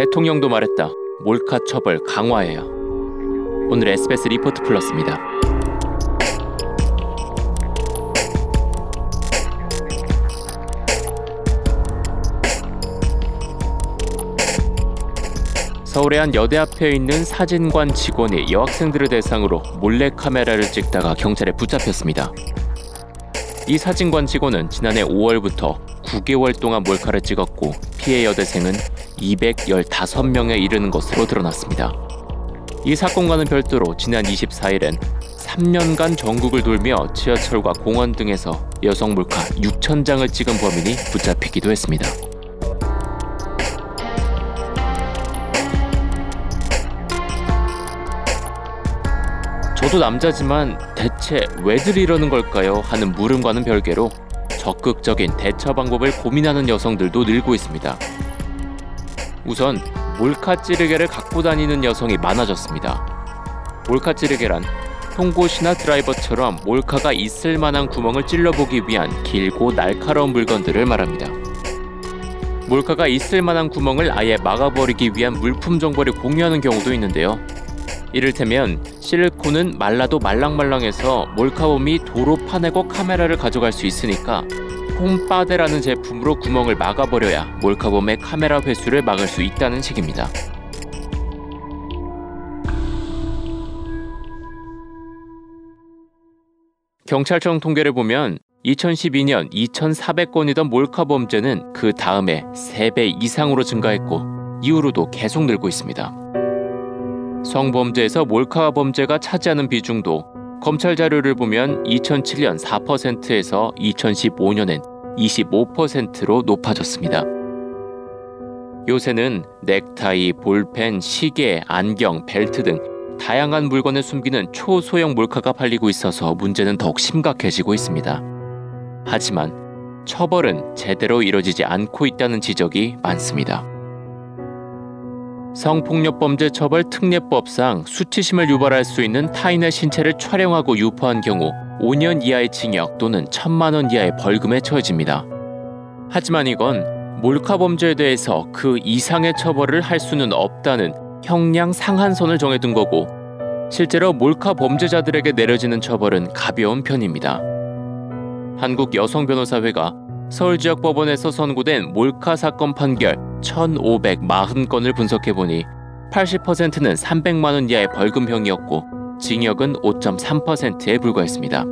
대통령도 말했다. 몰카 처벌 강화해야. 오늘 SBS 리포트 플러스입니다. 서울의 한 여대 앞에 있는 사진관 직원이 여학생들을 대상으로 몰래 카메라를 찍다가 경찰에 붙잡혔습니다. 이 사진관 직원은 지난해 5월부터 9개월 동안 몰카를 찍었고 피해 여대생은 215명에 이르는 것으로 드러났습니다. 이 사건과는 별도로 지난 24일엔 3년간 전국을 돌며 지하철과 공원 등에서 여성 몰카 6천 장을 찍은 범인이 붙잡히기도 했습니다. 저도 남자지만 대체 왜들 이러는 걸까요? 하는 물음과는 별개로 적극적인 대처 방법을 고민하는 여성들도 늘고 있습니다. 우선 몰카 찌르개를 갖고 다니는 여성이 많아졌습니다. 몰카 찌르개란 송곳이나 드라이버처럼 몰카가 있을 만한 구멍을 찔러보기 위한 길고 날카로운 물건들을 말합니다. 몰카가 있을 만한 구멍을 아예 막아버리기 위한 물품 정보를 공유하는 경우도 있는데요. 이를테면 실리콘은 말라도 말랑말랑해서 몰카범이 도로 파내고 카메라를 가져갈 수 있으니까 홈바데라는 제품으로 구멍을 막아버려야 몰카범의 카메라 회수를 막을 수 있다는 식입니다. 경찰청 통계를 보면 2012년 2,400건이던 몰카 범죄는 그 다음에 3배 이상으로 증가했고 이후로도 계속 늘고 있습니다. 성범죄에서 몰카 범죄가 차지하는 비중도 검찰 자료를 보면 2007년 4%에서 2015년엔 25%로 높아졌습니다. 요새는 넥타이, 볼펜, 시계, 안경, 벨트 등 다양한 물건을 숨기는 초소형 몰카가 팔리고 있어서 문제는 더욱 심각해지고 있습니다. 하지만 처벌은 제대로 이뤄지지 않고 있다는 지적이 많습니다. 성폭력범죄 처벌 특례법상 수치심을 유발할 수 있는 타인의 신체를 촬영하고 유포한 경우 5년 이하의 징역 또는 1천만 원 이하의 벌금에 처해집니다. 하지만 이건 몰카 범죄에 대해서 그 이상의 처벌을 할 수는 없다는 형량 상한선을 정해둔 거고 실제로 몰카 범죄자들에게 내려지는 처벌은 가벼운 편입니다. 한국 여성 변호사회가 서울 지역 법원에서 선고된 몰카 사건 판결 1,540건을 분석해 보니 80%는 300만 원 이하의 벌금형이었고 징역은 5.3%에 불과했습니다.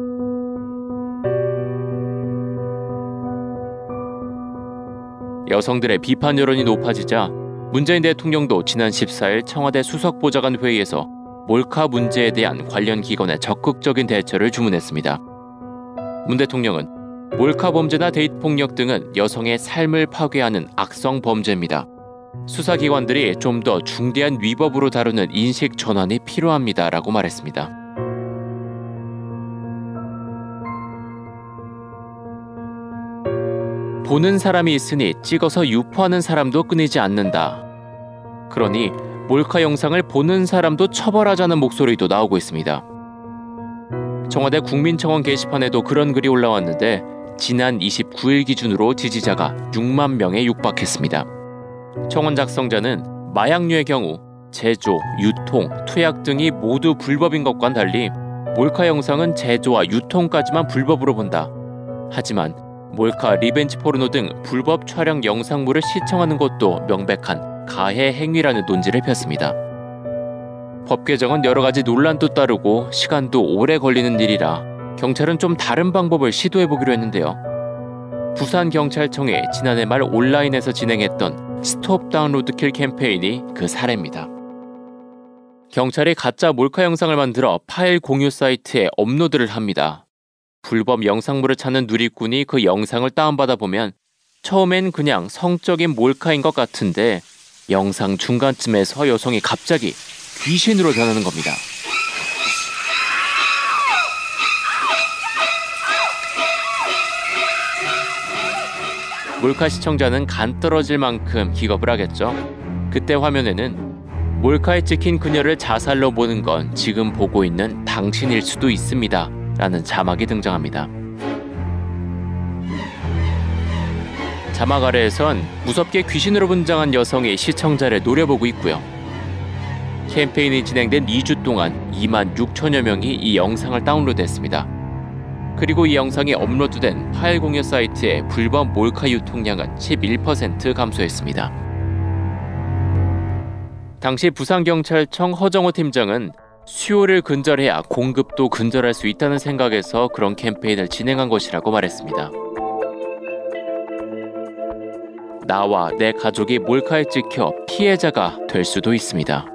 여성들의 비판 여론이 높아지자 문재인 대통령도 지난 14일 청와대 수석보좌관 회의에서 몰카 문제에 대한 관련 기관의 적극적인 대처를 주문했습니다. 문 대통령은 몰카 범죄나 데이트 폭력 등은 여성의 삶을 파괴하는 악성 범죄입니다. 수사기관들이 좀 더 중대한 위법으로 다루는 인식 전환이 필요합니다 라고 말했습니다. 보는 사람이 있으니 찍어서 유포하는 사람도 끊이지 않는다. 그러니 몰카 영상을 보는 사람도 처벌하자는 목소리도 나오고 있습니다. 청와대 국민청원 게시판에도 그런 글이 올라왔는데 지난 29일 기준으로 지지자가 6만 명에 육박했습니다. 청원 작성자는 마약류의 경우 제조, 유통, 투약 등이 모두 불법인 것과는 달리 몰카 영상은 제조와 유통까지만 불법으로 본다. 하지만 몰카, revenge 포르노 등 불법 촬영 영상물을 시청하는 것도 명백한 가해 행위라는 논지를 폈습니다. 법 개정은 여러 가지 논란도 따르고 시간도 오래 걸리는 일이라 경찰은 좀 다른 방법을 시도해 보기로 했는데요. 부산경찰청이 지난해 말 온라인에서 진행했던 Stop Download Kill 캠페인이 그 사례입니다. 경찰이 가짜 몰카 영상을 만들어 파일 공유 사이트에 업로드를 합니다. 불법 영상물을 찾는 누리꾼이 그 영상을 다운받아 보면 처음엔 그냥 성적인 몰카인 것 같은데 영상 중간쯤에서 여성이 갑자기 귀신으로 변하는 겁니다. 몰카 시청자는 간 떨어질 만큼 기겁을 하겠죠. 그때 화면에는 몰카에 찍힌 그녀를 자살로 보는 건 지금 보고 있는 당신일 수도 있습니다. 라는 자막이 등장합니다. 자막 아래에선 무섭게 귀신으로 분장한 여성이 시청자를 노려보고 있고요. 캠페인이 진행된 2주 동안 2만 6천여 명이 이 영상을 다운로드했습니다. 그리고 이 영상이 업로드된 파일 공유 사이트의 불법 몰카 유통량은 11% 감소했습니다. 당시 부산경찰청 허정호 팀장은 수요를 근절해야 공급도 근절할 수 있다는 생각에서 그런 캠페인을 진행한 것이라고 말했습니다. 나와 내 가족이 몰카에 찍혀 피해자가 될 수도 있습니다.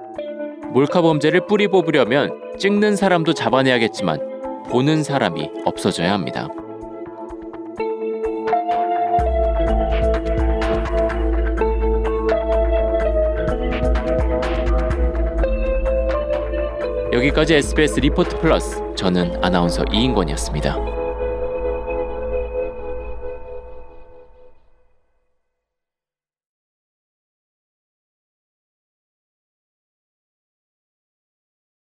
몰카 범죄를 뿌리 뽑으려면 찍는 사람도 잡아내야겠지만 보는 사람이 없어져야 합니다. 여기까지 SBS 리포트 플러스 저는 아나운서 이인권이었습니다.